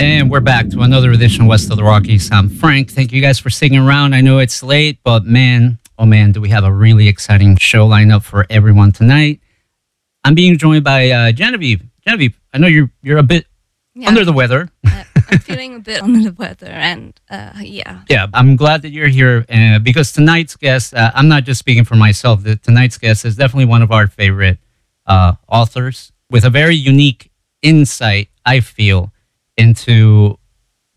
And we're back to another edition of West of the Rockies. I'm Frank. Thank you guys for sticking around. I know it's late, but man, oh man, do we have a really exciting show lined up for everyone tonight. I'm being joined by uh, Genevieve. Genevieve, I know you're you're a bit Yeah. under the weather. I'm feeling a bit under the weather, and uh, yeah, Yeah, I'm glad that you're here uh, because tonight's guest, uh, I'm not just speaking for myself, the, tonight's guest is definitely one of our favorite uh, authors with a very unique insight, I feel, into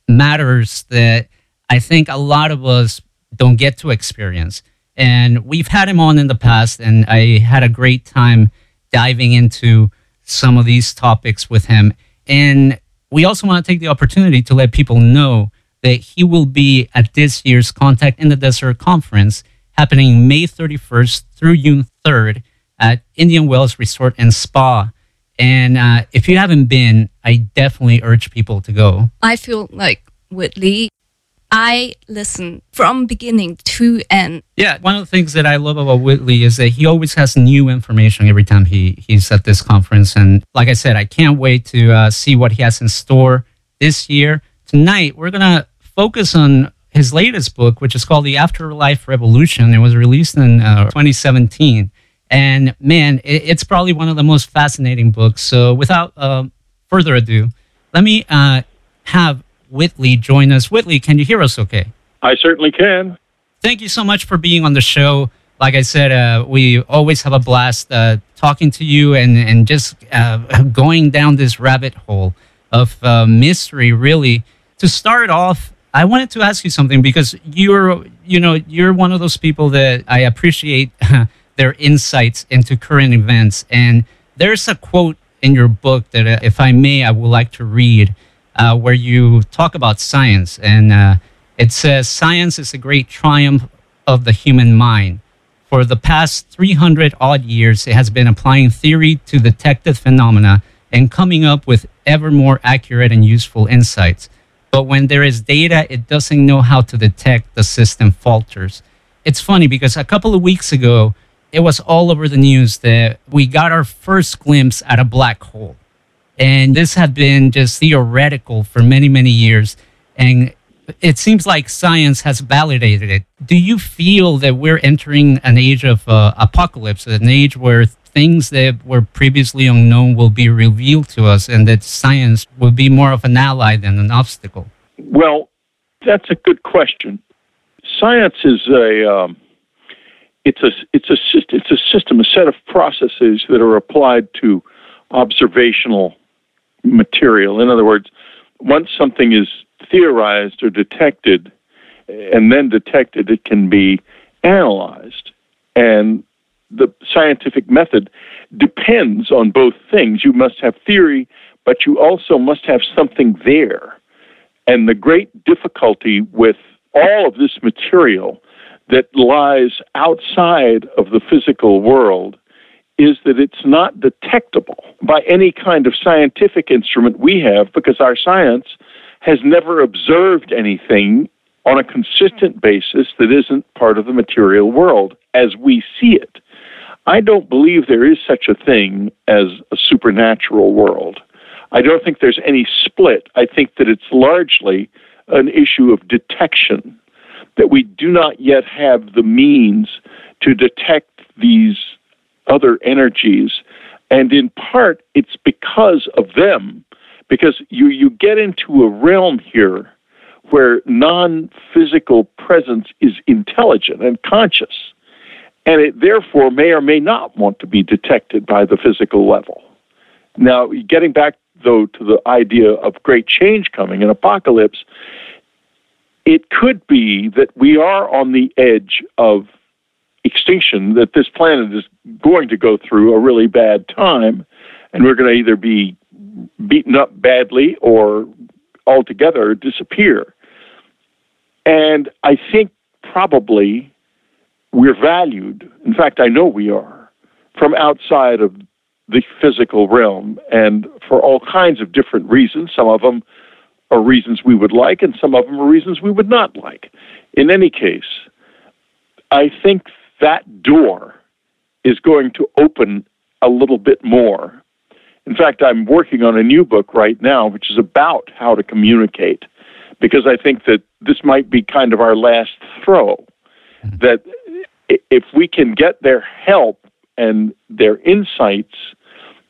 matters that I think a lot of us don't get to experience. And we've had him on in the past, and I had a great time diving into some of these topics with him. And we also want to take the opportunity to let people know that he will be at this year's Contact in the Desert conference happening May 31st through June 3rd at Indian Wells Resort and Spa. And uh, if you haven't been, I definitely urge people to go. I feel like Whitley. I listen from beginning to end. Yeah, one of the things that I love about Whitley is that he always has new information every time he he's at this conference. And like I said, I can't wait to uh, see what he has in store this year. Tonight, we're gonna focus on his latest book, which is called The Afterlife Revolution. It was released in uh, 2017, and man, it, it's probably one of the most fascinating books. So, without uh, further ado, let me uh, have Whitley join us. Whitley, can you hear us? Okay. I certainly can. thank you so much for being on the show. Like I said, uh, we always have a blast uh, talking to you and and just uh, going down this rabbit hole of uh, mystery. Really, to start off, I wanted to ask you something because you're you know you're one of those people that I appreciate their insights into current events. And there's a quote in your book that, uh, if I may, I would like to read, uh, where you talk about science and. Uh, it says science is a great triumph of the human mind. For the past 300 odd years, it has been applying theory to detected phenomena and coming up with ever more accurate and useful insights. But when there is data it doesn't know how to detect, the system falters. It's funny because a couple of weeks ago, it was all over the news that we got our first glimpse at a black hole. And this had been just theoretical for many, many years. And it seems like science has validated it. Do you feel that we're entering an age of uh, apocalypse, an age where things that were previously unknown will be revealed to us, and that science will be more of an ally than an obstacle? Well, that's a good question. Science is a um, it's a it's a it's a system, a set of processes that are applied to observational material. In other words, once something is theorized or detected, and then detected, it can be analyzed, and the scientific method depends on both things. You must have theory, but you also must have something there. And the great difficulty with all of this material that lies outside of the physical world is that it's not detectable by any kind of scientific instrument we have because our science has never observed anything on a consistent basis that isn't part of the material world as we see it. I don't believe there is such a thing as a supernatural world. I don't think there's any split. I think that it's largely an issue of detection, that we do not yet have the means to detect these other energies. And in part, it's because of them, because you, you get into a realm here where non physical presence is intelligent and conscious, and it therefore may or may not want to be detected by the physical level. Now, getting back though to the idea of great change coming, an apocalypse, it could be that we are on the edge of extinction that this planet is going to go through a really bad time, and we're going to either be beaten up badly or altogether disappear. And I think probably we're valued. In fact, I know we are from outside of the physical realm and for all kinds of different reasons. Some of them are reasons we would like, and some of them are reasons we would not like. In any case, I think that door is going to open a little bit more. In fact, I'm working on a new book right now, which is about how to communicate, because I think that this might be kind of our last throw. Mm-hmm. That if we can get their help and their insights,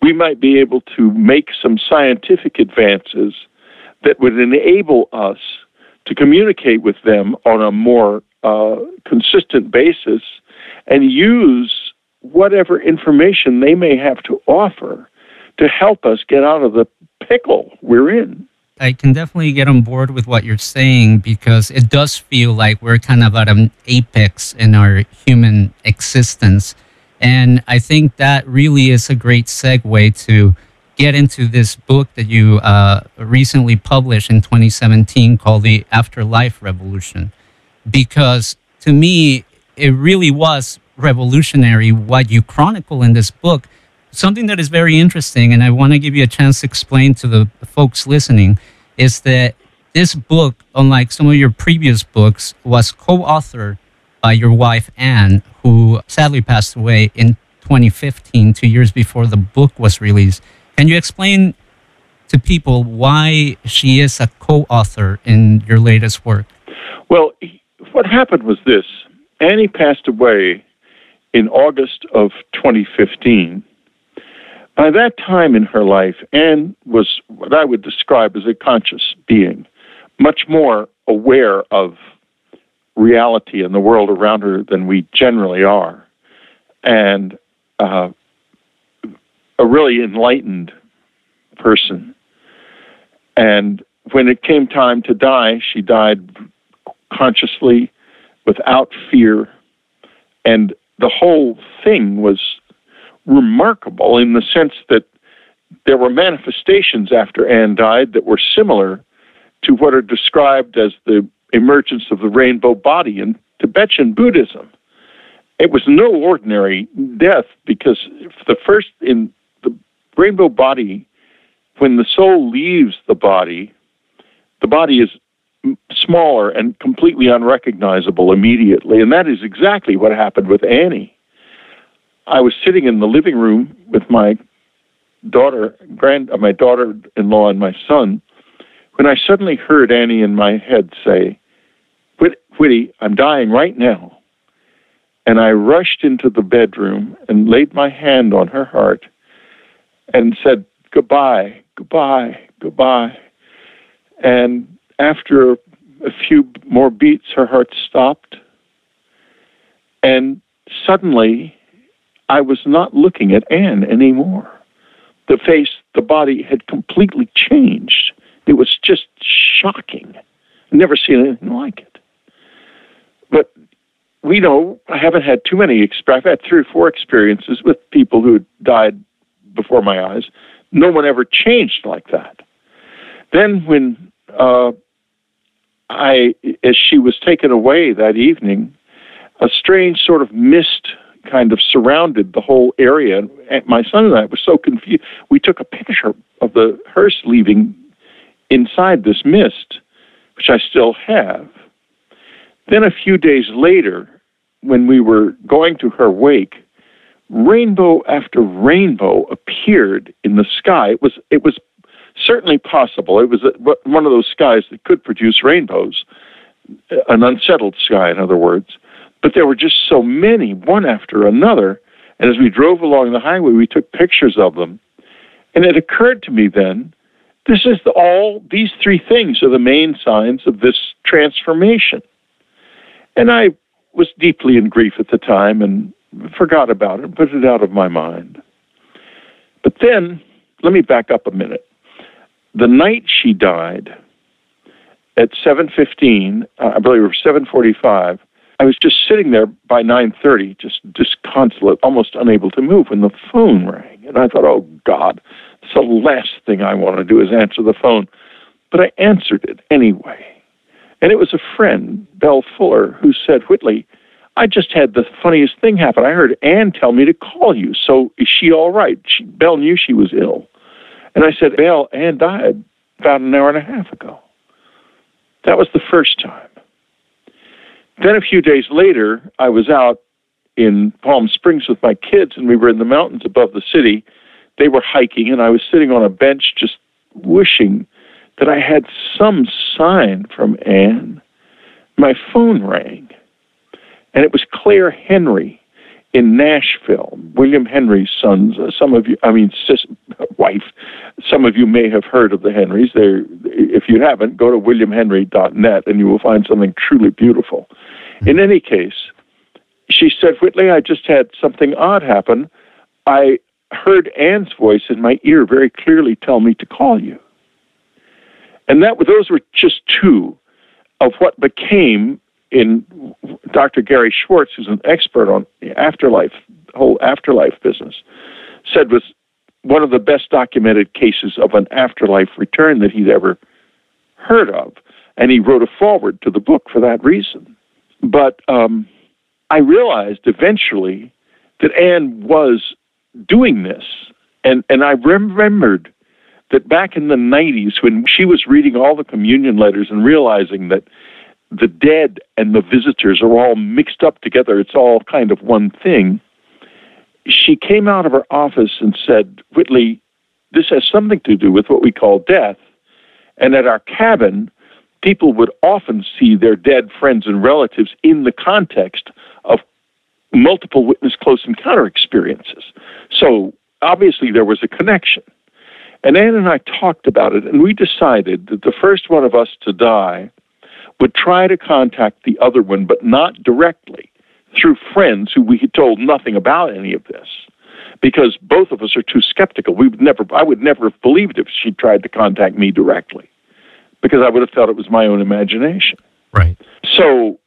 we might be able to make some scientific advances that would enable us to communicate with them on a more uh, consistent basis and use whatever information they may have to offer to help us get out of the pickle we're in. I can definitely get on board with what you're saying because it does feel like we're kind of at an apex in our human existence. And I think that really is a great segue to get into this book that you uh, recently published in 2017 called The Afterlife Revolution. Because to me, it really was revolutionary what you chronicle in this book. Something that is very interesting, and I want to give you a chance to explain to the folks listening, is that this book, unlike some of your previous books, was co authored by your wife, Anne, who sadly passed away in 2015, two years before the book was released. Can you explain to people why she is a co author in your latest work? Well, what happened was this Annie passed away in August of 2015. By that time in her life, Anne was what I would describe as a conscious being, much more aware of reality and the world around her than we generally are, and uh, a really enlightened person. And when it came time to die, she died consciously, without fear, and the whole thing was remarkable in the sense that there were manifestations after Anne died that were similar to what are described as the emergence of the rainbow body in Tibetan Buddhism. It was no ordinary death because the first in rainbow body, when the soul leaves the body, the body is smaller and completely unrecognizable immediately. And that is exactly what happened with Annie. I was sitting in the living room with my daughter, grand, uh, my daughter-in-law, and my son, when I suddenly heard Annie in my head say, "Whitty, I'm dying right now." And I rushed into the bedroom and laid my hand on her heart and said, "Goodbye, goodbye, goodbye." And after a few more beats, her heart stopped. And suddenly, I was not looking at Anne anymore. The face, the body had completely changed. It was just shocking. Never seen anything like it. But we know I haven't had too many. I've had three or four experiences with people who died before my eyes. No one ever changed like that. Then, when uh, I, as she was taken away that evening, a strange sort of mist kind of surrounded the whole area. And my son and I were so confused. We took a picture of the hearse leaving inside this mist, which I still have. Then a few days later, when we were going to her wake, rainbow after rainbow appeared in the sky. It was it was certainly possible. It was one of those skies that could produce rainbows, an unsettled sky, in other words. But there were just so many, one after another. And as we drove along the highway, we took pictures of them. And it occurred to me then this is the, all, these three things are the main signs of this transformation. And I was deeply in grief at the time and forgot about it, put it out of my mind. But then, let me back up a minute the night she died at 7:15, uh, I believe it was 7:45, I was just sitting there by 9:30, just disconsolate, almost unable to move, when the phone rang, and I thought, "Oh God, it's the last thing I want to do is answer the phone." But I answered it anyway, and it was a friend, Belle Fuller, who said, "Whitley, I just had the funniest thing happen. I heard Anne tell me to call you. So is she all right?" She, Belle knew she was ill, and I said, "Belle, Anne died about an hour and a half ago." That was the first time. Then a few days later, I was out in Palm Springs with my kids, and we were in the mountains above the city. They were hiking, and I was sitting on a bench just wishing that I had some sign from Anne. My phone rang, and it was Claire Henry in Nashville, William Henry's sons. Uh, some of you, I mean, sis, wife, some of you may have heard of the Henrys. They're, if you haven't, go to williamhenry.net and you will find something truly beautiful. In any case, she said, Whitley, I just had something odd happen. I heard Anne's voice in my ear very clearly tell me to call you. And that those were just two of what became in Dr. Gary Schwartz, who's an expert on the afterlife, whole afterlife business, said was one of the best documented cases of an afterlife return that he'd ever heard of. And he wrote a foreword to the book for that reason. But um, I realized eventually that Anne was doing this. And, and I remembered that back in the 90s, when she was reading all the communion letters and realizing that the dead and the visitors are all mixed up together, it's all kind of one thing, she came out of her office and said, Whitley, this has something to do with what we call death. And at our cabin, people would often see their dead friends and relatives in the context of multiple witness close encounter experiences. So obviously there was a connection. And Anne and I talked about it, and we decided that the first one of us to die would try to contact the other one, but not directly, through friends who we had told nothing about any of this. Because both of us are too skeptical. We would never I would never have believed if she tried to contact me directly because I would have thought it was my own imagination. Right. So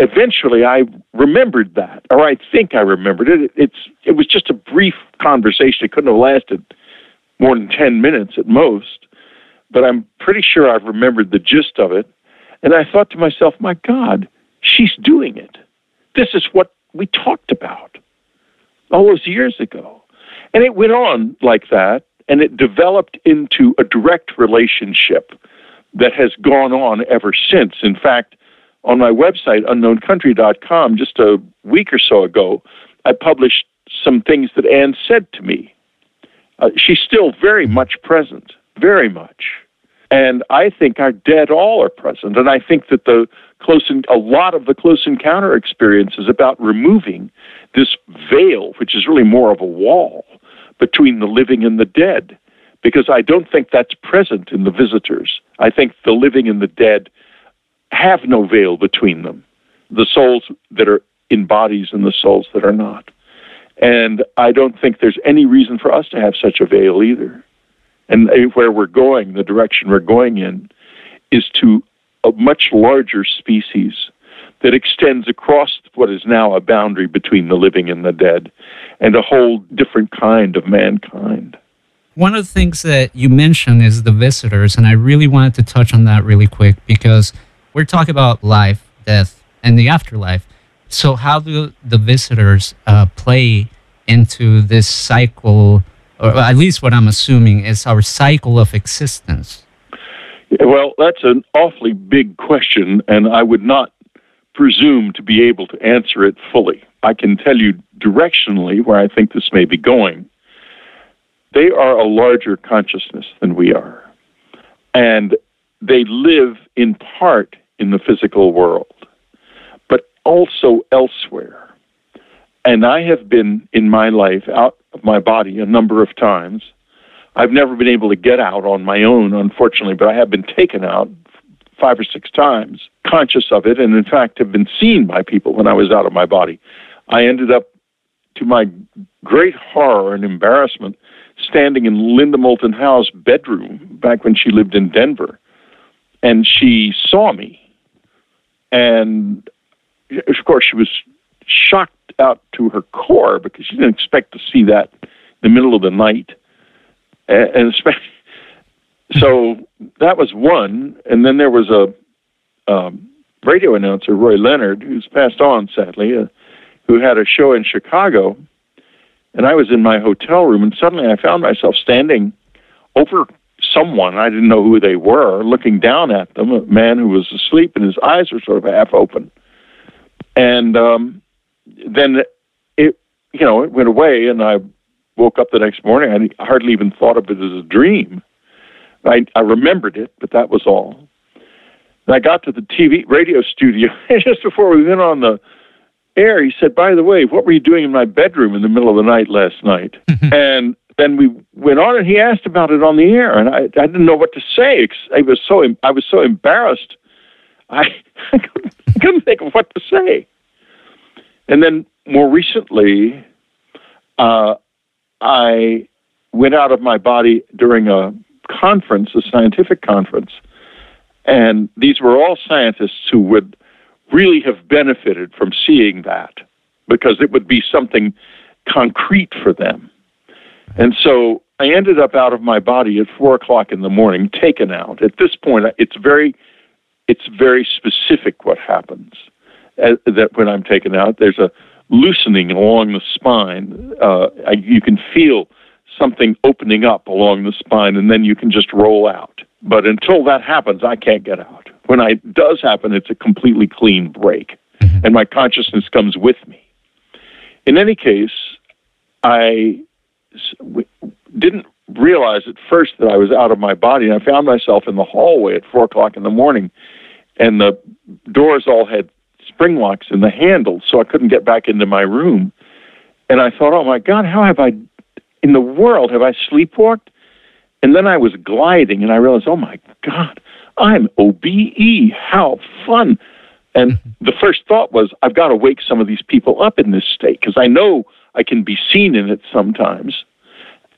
eventually I remembered that, or I think I remembered it. It's it was just a brief conversation. It couldn't have lasted more than ten minutes at most, but I'm pretty sure I've remembered the gist of it. And I thought to myself, my God, she's doing it. This is what we talked about all those years ago. And it went on like that, and it developed into a direct relationship that has gone on ever since. In fact, on my website, unknowncountry.com, just a week or so ago, I published some things that Anne said to me. Uh, she's still very much present, very much. And I think our dead all are present. And I think that the close in, a lot of the close encounter experience is about removing this veil, which is really more of a wall between the living and the dead because I don't think that's present in the visitors. I think the living and the dead have no veil between them, the souls that are in bodies and the souls that are not. And I don't think there's any reason for us to have such a veil either. And where we're going, the direction we're going in, is to a much larger species that extends across what is now a boundary between the living and the dead, and a whole different kind of mankind. One of the things that you mentioned is the visitors, and I really wanted to touch on that really quick because we're talking about life, death, and the afterlife. So, how do the visitors uh, play into this cycle, or at least what I'm assuming is our cycle of existence? Well, that's an awfully big question, and I would not presume to be able to answer it fully. I can tell you directionally where I think this may be going they are a larger consciousness than we are. And they live in part in the physical world, but also elsewhere. And I have been in my life out of my body a number of times. I've never been able to get out on my own, unfortunately, but I have been taken out five or six times, conscious of it, and in fact have been seen by people when I was out of my body. I ended up, to my great horror and embarrassment, standing in Linda Moulton Howe's bedroom back when she lived in Denver. And she saw me. And of course, she was shocked out to her core because she didn't expect to see that in the middle of the night, and, especially. So that was one, and then there was a um, radio announcer, Roy Leonard, who's passed on sadly, uh, who had a show in Chicago, and I was in my hotel room, and suddenly I found myself standing over someone. I didn't know who they were, looking down at them, a man who was asleep, and his eyes were sort of half open, and um, then it, you know, it went away, and I woke up the next morning. I hardly even thought of it as a dream. I, I remembered it, but that was all. And I got to the TV radio studio just before we went on the air. He said, "By the way, what were you doing in my bedroom in the middle of the night last night?" Mm-hmm. and then we went on, and he asked about it on the air, and I, I didn't know what to say. I was so I was so embarrassed. I, I couldn't think of what to say. And then more recently, uh, I went out of my body during a conference, a scientific conference, and these were all scientists who would really have benefited from seeing that because it would be something concrete for them. And so I ended up out of my body at four o'clock in the morning, taken out. At this point, it's very, it's very specific what happens. Uh, that when I'm taken out, there's a loosening along the spine. Uh, I, you can feel something opening up along the spine, and then you can just roll out. But until that happens, I can't get out. When it does happen, it's a completely clean break, mm-hmm. and my consciousness comes with me. In any case, I didn't realize at first that I was out of my body, and I found myself in the hallway at four o'clock in the morning, and the doors all had spring locks in the handles, so I couldn't get back into my room. And I thought, oh my God, how have I, in the world, have I sleepwalked? And then I was gliding, and I realized, oh my God, I'm OBE. How fun. And the first thought was, I've got to wake some of these people up in this state because I know I can be seen in it sometimes.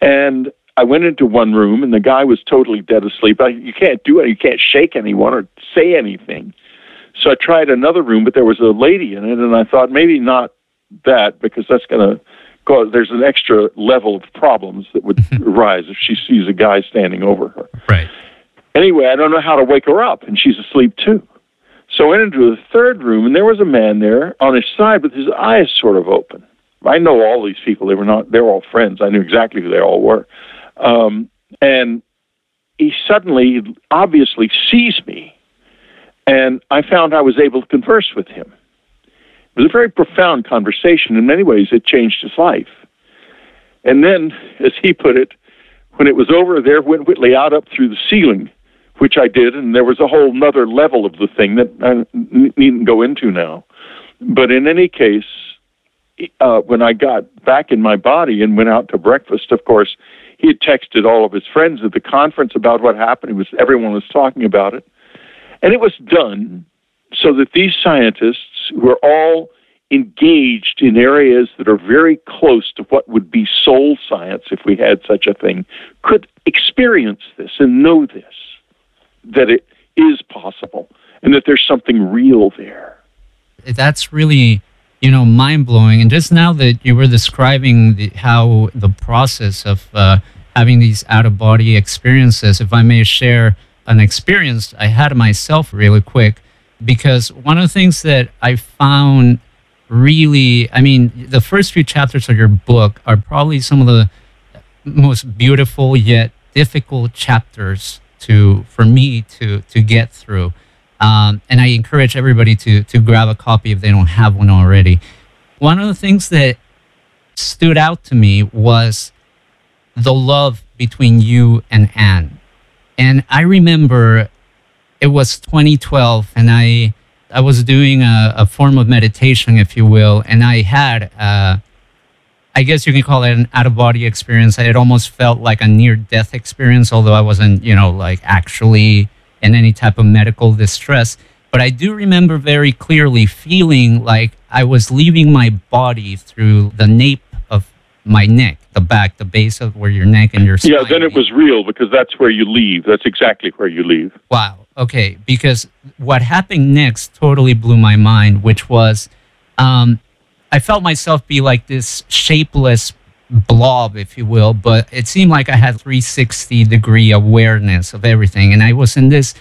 And I went into one room, and the guy was totally dead asleep. I, you can't do it. You can't shake anyone or say anything. So I tried another room, but there was a lady in it, and I thought maybe not that because that's going to cause there's an extra level of problems that would arise if she sees a guy standing over her. Right. Anyway, I don't know how to wake her up, and she's asleep too. So I went into the third room, and there was a man there on his side with his eyes sort of open. I know all these people. They were not. They're all friends. I knew exactly who they all were. Um, and he suddenly, obviously, sees me, and I found I was able to converse with him. It was a very profound conversation. In many ways, it changed his life. And then, as he put it, when it was over, there went Whitley out up through the ceiling, which I did, and there was a whole nother level of the thing that I needn't go into now. But in any case, uh, when I got back in my body and went out to breakfast, of course, he had texted all of his friends at the conference about what happened. It was everyone was talking about it, and it was done so that these scientists who are all engaged in areas that are very close to what would be soul science if we had such a thing could experience this and know this that it is possible and that there's something real there. That's really you know mind blowing and just now that you were describing the, how the process of uh, having these out of body experiences if i may share an experience i had myself really quick because one of the things that I found really, I mean, the first few chapters of your book are probably some of the most beautiful yet difficult chapters to for me to to get through. Um, and I encourage everybody to to grab a copy if they don't have one already. One of the things that stood out to me was the love between you and Anne. And I remember it was 2012 and I I was doing a, a form of meditation, if you will, and I had uh, I guess you can call it an out of body experience. It almost felt like a near death experience, although I wasn't, you know, like actually in any type of medical distress. But I do remember very clearly feeling like I was leaving my body through the nape of my neck, the back, the base of where your neck and your spine. Yeah, then it was real because that's where you leave. That's exactly where you leave. Wow Okay, because what happened next totally blew my mind, which was um, I felt myself be like this shapeless blob, if you will, but it seemed like I had 360 degree awareness of everything. And I was in this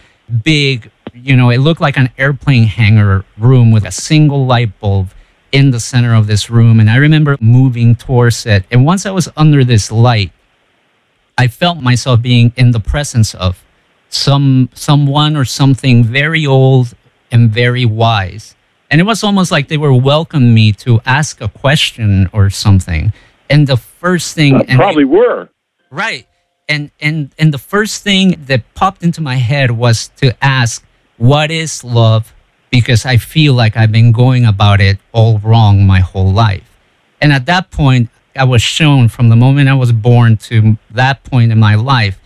big, you know, it looked like an airplane hangar room with a single light bulb in the center of this room. And I remember moving towards it. And once I was under this light, I felt myself being in the presence of some someone or something very old and very wise. And it was almost like they were welcoming me to ask a question or something. And the first thing Uh, probably were. Right. And and and the first thing that popped into my head was to ask, what is love? Because I feel like I've been going about it all wrong my whole life. And at that point, I was shown from the moment I was born to that point in my life,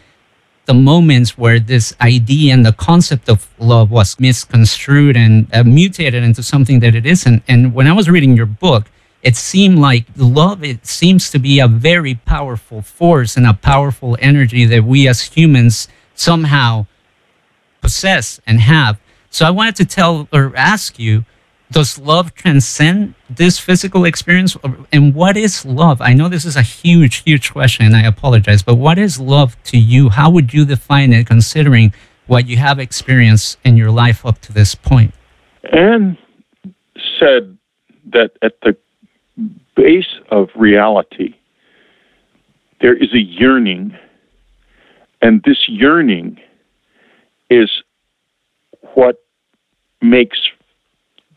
the moments where this idea and the concept of love was misconstrued and uh, mutated into something that it isn't. And when I was reading your book, it seemed like love it seems to be a very powerful force and a powerful energy that we as humans somehow possess and have so i wanted to tell or ask you does love transcend this physical experience? And what is love? I know this is a huge huge question and i apologize but what is love to you? How would you define it considering what you have experienced in your life up to this point? Anne said that at the base of reality, there is a yearning, and this yearning is what makes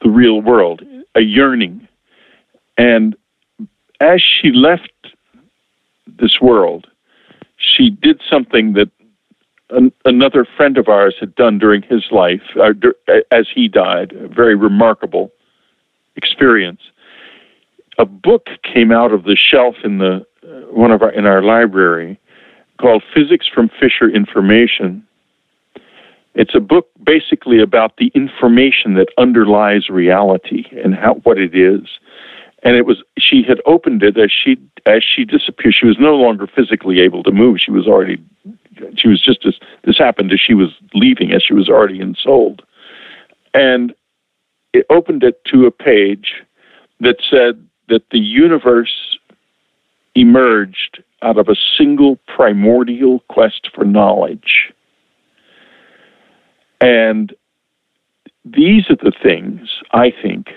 the real world a yearning. And as she left this world, she did something that an, another friend of ours had done during his life, uh, as he died, a very remarkable experience. A book came out of the shelf in the uh, one of our in our library called Physics from Fisher Information. It's a book basically about the information that underlies reality and how what it is. And it was she had opened it as she as she disappeared. She was no longer physically able to move. She was already she was just as this happened as she was leaving, as she was already ensouled. And it opened it to a page that said that the universe emerged out of a single primordial quest for knowledge. And these are the things, I think,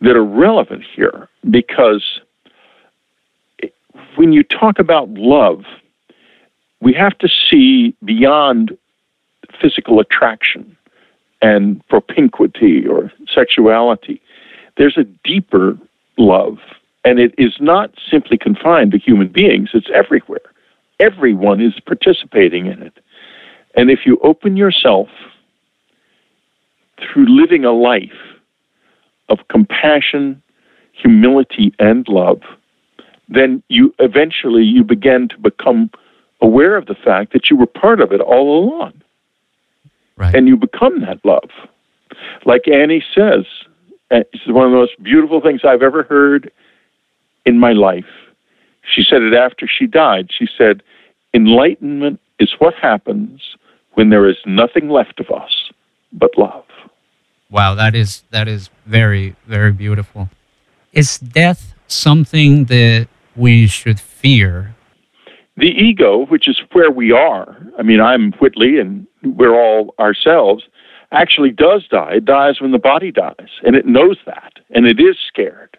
that are relevant here because when you talk about love, we have to see beyond physical attraction and propinquity or sexuality. There's a deeper love, and it is not simply confined to human beings, it's everywhere. Everyone is participating in it. And if you open yourself through living a life of compassion, humility, and love, then you eventually you begin to become aware of the fact that you were part of it all along. Right. And you become that love. Like Annie says, and this one of the most beautiful things I've ever heard in my life. She said it after she died. She said, Enlightenment is what happens when there is nothing left of us but love. Wow, that is that is very very beautiful. Is death something that we should fear? The ego, which is where we are, I mean, I'm Whitley and we're all ourselves, actually does die. It dies when the body dies, and it knows that, and it is scared.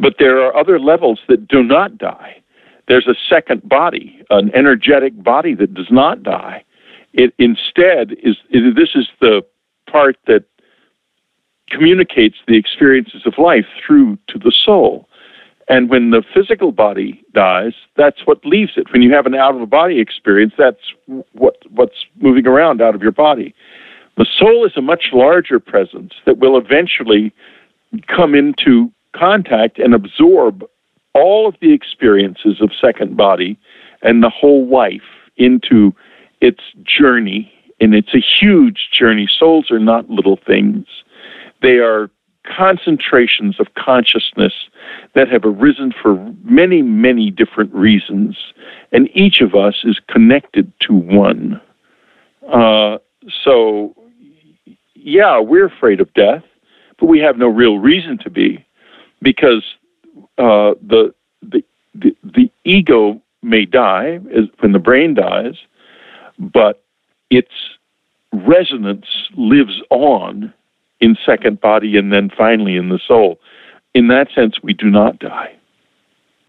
But there are other levels that do not die. There's a second body, an energetic body that does not die. It instead is, it, this is the part that communicates the experiences of life through to the soul. And when the physical body dies, that's what leaves it. When you have an out of body experience, that's what what's moving around out of your body. The soul is a much larger presence that will eventually come into contact and absorb all of the experiences of second body and the whole life into its journey. And it's a huge journey. Souls are not little things. They are concentrations of consciousness that have arisen for many, many different reasons, and each of us is connected to one. Uh, so, yeah, we're afraid of death, but we have no real reason to be because uh, the, the, the, the ego may die when the brain dies, but its resonance lives on in second body and then finally in the soul. In that sense, we do not die.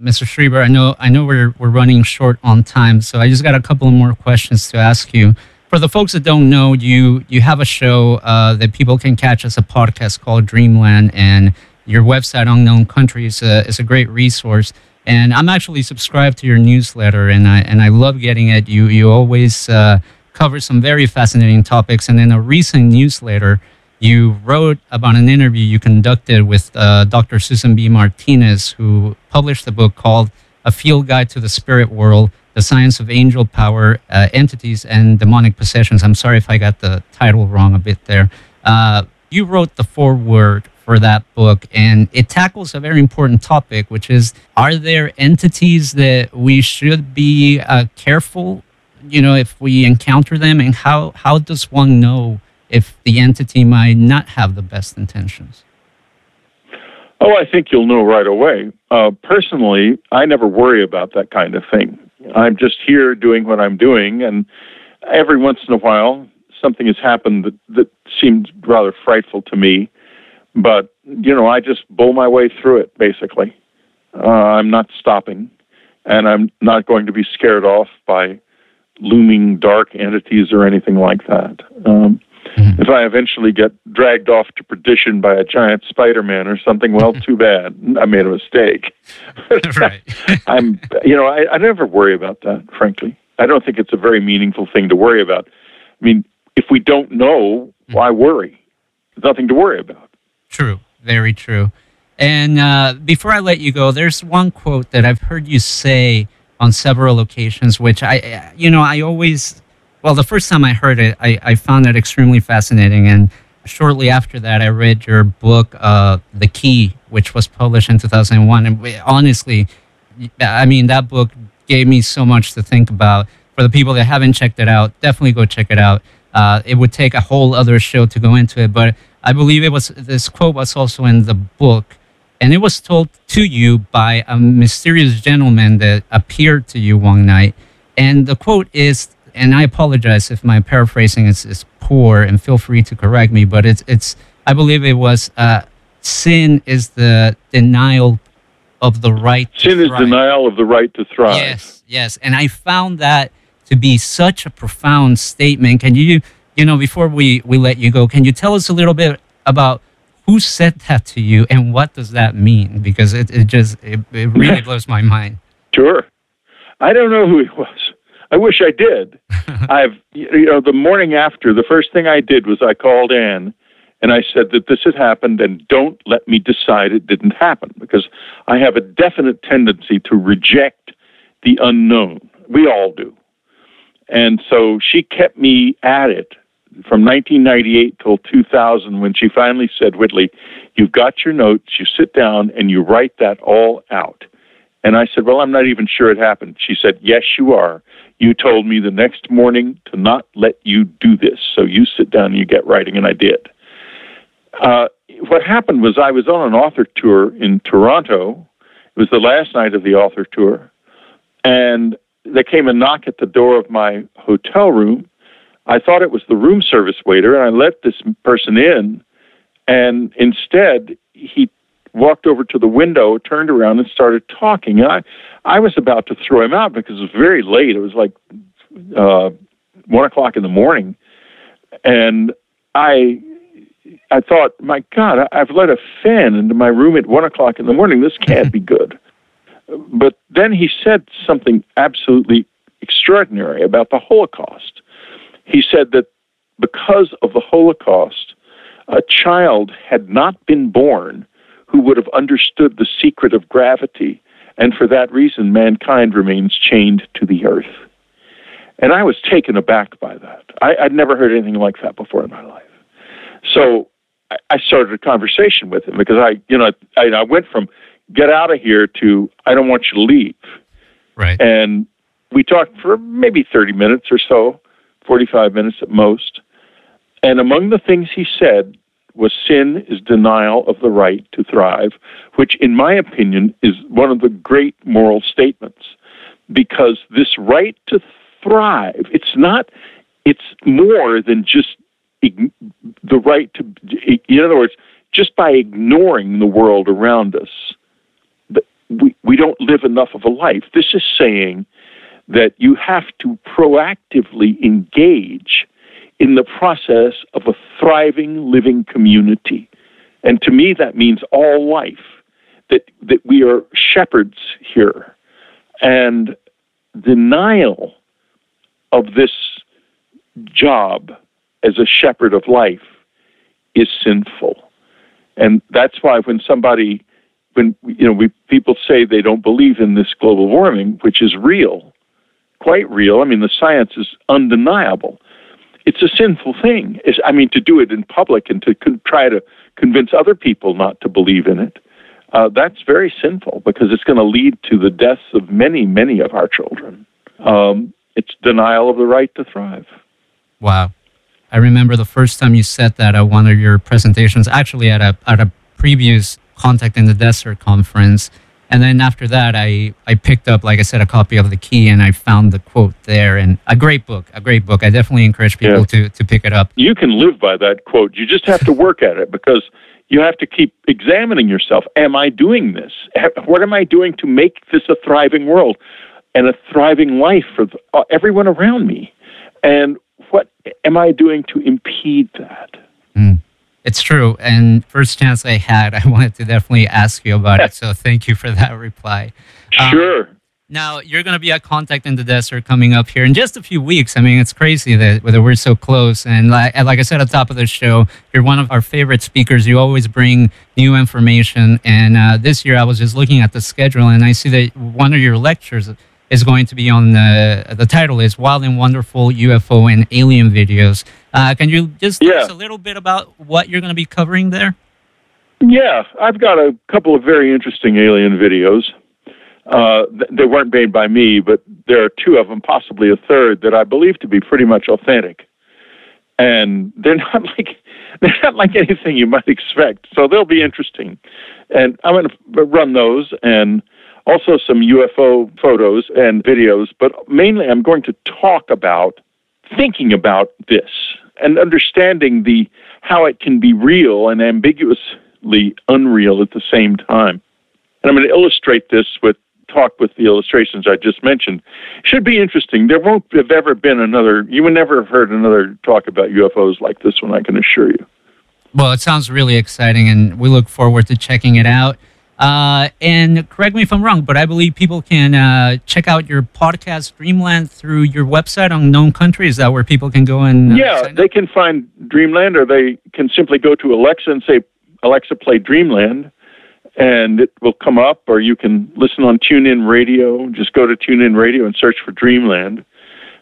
Mr. Strieber, I know I know we're we're running short on time, so I just got a couple more questions to ask you. For the folks that don't know, you you have a show uh, that people can catch as a podcast called Dreamland, and your website Unknown Country is a is a great resource. And I'm actually subscribed to your newsletter, and I and I love getting it. You you always uh, cover some very fascinating topics, and in a recent newsletter you wrote about an interview you conducted with uh, Dr. Susan B. Martinez, who published a book called A Field Guide to the Spirit World The Science of Angel Power, uh, Entities, and Demonic Possessions. I'm sorry if I got the title wrong a bit there. Uh, you wrote the foreword for that book, and it tackles a very important topic, which is are there entities that we should be uh, careful, you know, if we encounter them, and how, how does one know? If the entity might not have the best intentions? Oh, I think you'll know right away. Uh, personally, I never worry about that kind of thing. I'm just here doing what I'm doing, and every once in a while, something has happened that, that seemed rather frightful to me. But, you know, I just bowl my way through it, basically. Uh, I'm not stopping, and I'm not going to be scared off by looming dark entities or anything like that. Um, Mm-hmm. If I eventually get dragged off to perdition by a giant Spider-Man or something, well, mm-hmm. too bad. I made a mistake. right. I'm, you know, I, I never worry about that. Frankly, I don't think it's a very meaningful thing to worry about. I mean, if we don't know, why mm-hmm. worry? There's nothing to worry about. True. Very true. And uh, before I let you go, there's one quote that I've heard you say on several occasions, which I, you know, I always well, the first time I heard it, I, I found it extremely fascinating. And shortly after that, I read your book, uh, The Key, which was published in 2001. And honestly, I mean, that book gave me so much to think about. For the people that haven't checked it out, definitely go check it out. Uh, it would take a whole other show to go into it, but I believe it was this quote was also in the book, and it was told to you by a mysterious gentleman that appeared to you one night. And the quote is and I apologize if my paraphrasing is, is poor, and feel free to correct me. But it's it's I believe it was uh, sin is the denial of the right. Sin is denial of the right to thrive. Yes, yes, and I found that to be such a profound statement. Can you you know before we we let you go, can you tell us a little bit about who said that to you and what does that mean? Because it, it just it, it really blows my mind. Sure. I don't know who it was. I wish I did. I've, you know, the morning after, the first thing I did was I called Anne and I said that this had happened and don't let me decide it didn't happen because I have a definite tendency to reject the unknown. We all do. And so she kept me at it from 1998 till 2000 when she finally said, Whitley, you've got your notes, you sit down and you write that all out. And I said, Well, I'm not even sure it happened. She said, Yes, you are. You told me the next morning to not let you do this. So you sit down and you get writing, and I did. Uh, what happened was I was on an author tour in Toronto. It was the last night of the author tour. And there came a knock at the door of my hotel room. I thought it was the room service waiter, and I let this person in. And instead, he walked over to the window, turned around, and started talking. And I, I was about to throw him out because it was very late. It was like uh, one o'clock in the morning, and I, I thought, my God, I've let a fan into my room at one o'clock in the morning. This can't be good. But then he said something absolutely extraordinary about the Holocaust. He said that because of the Holocaust, a child had not been born who would have understood the secret of gravity, and for that reason, mankind remains chained to the earth. And I was taken aback by that. I, would never heard anything like that before in my life. So I, I started a conversation with him because I, you know, I, I went from get out of here to I don't want you to leave. Right. And we talked for maybe 30 minutes or so, 45 minutes at most. And among the things he said was sin is denial of the right to thrive, which, in my opinion, is one of the great moral statements. Because this right to thrive, it's not, it's more than just the right to, in other words, just by ignoring the world around us, we, we don't live enough of a life. This is saying that you have to proactively engage in the process of a thriving living community. And to me, that means all life, that, that we are shepherds here. And denial of this job as a shepherd of life is sinful. And that's why when somebody, when you know, we people say they don't believe in this global warming, which is real, quite real. I mean, the science is undeniable. It's a sinful thing. It's, I mean, to do it in public and to con- try to convince other people not to believe in it, uh, that's very sinful because it's going to lead to the deaths of many, many of our children. Um, it's denial of the right to thrive. Wow. I remember the first time you said that at one of your presentations, actually at a, at a previous Contact in the Desert conference. And then after that, I, I picked up, like I said, a copy of The Key and I found the quote there. And a great book, a great book. I definitely encourage people yeah. to, to pick it up. You can live by that quote. You just have to work at it because you have to keep examining yourself. Am I doing this? What am I doing to make this a thriving world and a thriving life for uh, everyone around me? And what am I doing to impede that? It's true. And first chance I had, I wanted to definitely ask you about it. So thank you for that reply. Um, sure. Now you're going to be at Contact in the Desert coming up here in just a few weeks. I mean, it's crazy that whether we're so close. And like, like I said at the top of the show, you're one of our favorite speakers. You always bring new information. And uh, this year, I was just looking at the schedule, and I see that one of your lectures is going to be on the the title is Wild and Wonderful UFO and Alien Videos. Uh, can you just tell us a little bit about what you're going to be covering there? Yeah, I've got a couple of very interesting alien videos. Uh, they weren't made by me, but there are two of them, possibly a third, that I believe to be pretty much authentic. And they're not like they're not like anything you might expect, so they'll be interesting. And I'm going to run those and also some UFO photos and videos, but mainly I'm going to talk about thinking about this and understanding the how it can be real and ambiguously unreal at the same time. And I'm going to illustrate this with talk with the illustrations I just mentioned. Should be interesting. There won't have ever been another. You would never have heard another talk about UFOs like this one. I can assure you. Well, it sounds really exciting, and we look forward to checking it out. Uh, and correct me if I'm wrong, but I believe people can uh, check out your podcast Dreamland through your website on Unknown Country. Is that where people can go and uh, yeah, they can find Dreamland, or they can simply go to Alexa and say Alexa play Dreamland, and it will come up. Or you can listen on TuneIn Radio. Just go to TuneIn Radio and search for Dreamland.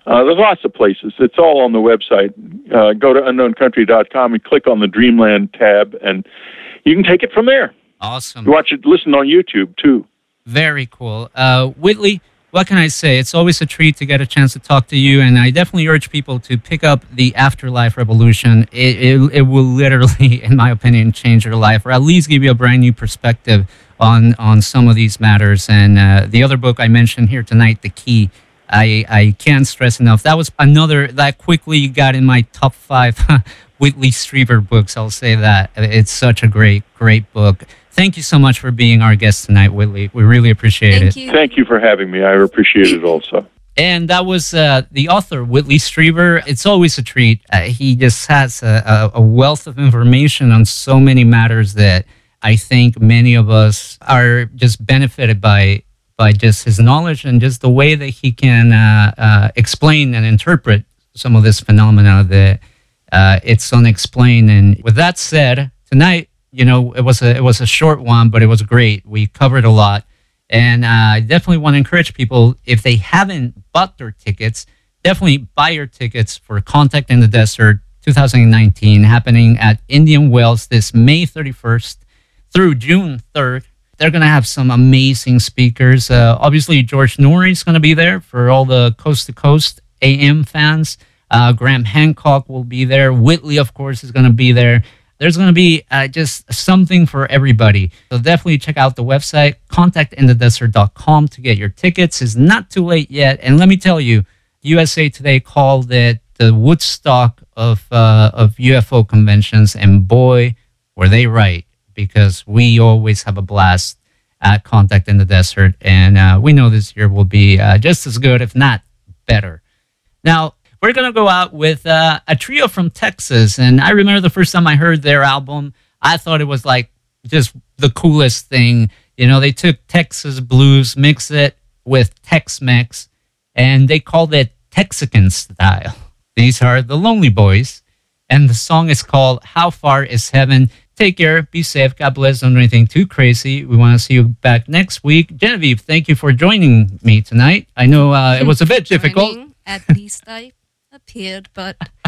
Uh, there's lots of places. It's all on the website. Uh, go to unknowncountry.com and click on the Dreamland tab, and you can take it from there. Awesome. Watch it, listen on YouTube too. Very cool. Uh, Whitley, what can I say? It's always a treat to get a chance to talk to you, and I definitely urge people to pick up the Afterlife Revolution. It, it, it will literally, in my opinion, change your life, or at least give you a brand new perspective on on some of these matters. And uh, the other book I mentioned here tonight, The Key. I, I can't stress enough. That was another that quickly got in my top five Whitley Strieber books. I'll say that. It's such a great, great book. Thank you so much for being our guest tonight, Whitley. We really appreciate Thank it. You. Thank you for having me. I appreciate it also. And that was uh, the author, Whitley Strieber. It's always a treat. Uh, he just has a, a, wealth of information on so many matters that I think many of us are just benefited by by just his knowledge and just the way that he can uh, uh explain and interpret some of this phenomena that uh, it's unexplained. And with that said, tonight you know, it was a it was a short one, but it was great. We covered a lot, and uh, I definitely want to encourage people if they haven't bought their tickets, definitely buy your tickets for Contact in the Desert 2019, happening at Indian Wells this May 31st through June 3rd. They're going to have some amazing speakers. Uh, obviously, George Noory is going to be there for all the coast to coast AM fans. Uh, Graham Hancock will be there. Whitley, of course, is going to be there. There's going to be uh, just something for everybody. So definitely check out the website, contactinthedesert.com to get your tickets. It's not too late yet. And let me tell you, USA Today called it the Woodstock of, uh, of UFO conventions. And boy, were they right, because we always have a blast at Contact in the Desert. And uh, we know this year will be uh, just as good, if not better. Now, we're going to go out with uh, a trio from Texas. And I remember the first time I heard their album, I thought it was like just the coolest thing. You know, they took Texas blues, mixed it with Tex Mex, and they called it Texican style. These are the Lonely Boys, and the song is called How Far Is Heaven? Take care, be safe, God bless, don't do anything too crazy. We want to see you back next week. Genevieve, thank you for joining me tonight. I know uh, it was a bit difficult. At least I appeared, but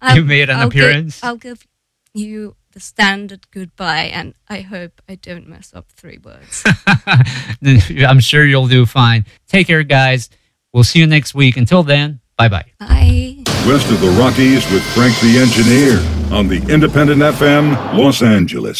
um, You made an I'll gi- appearance? I'll give you the standard goodbye, and I hope I don't mess up three words. I'm sure you'll do fine. Take care, guys. We'll see you next week. Until then, bye bye. Bye. West of the Rockies with Frank the Engineer on the Independent FM, Los Angeles.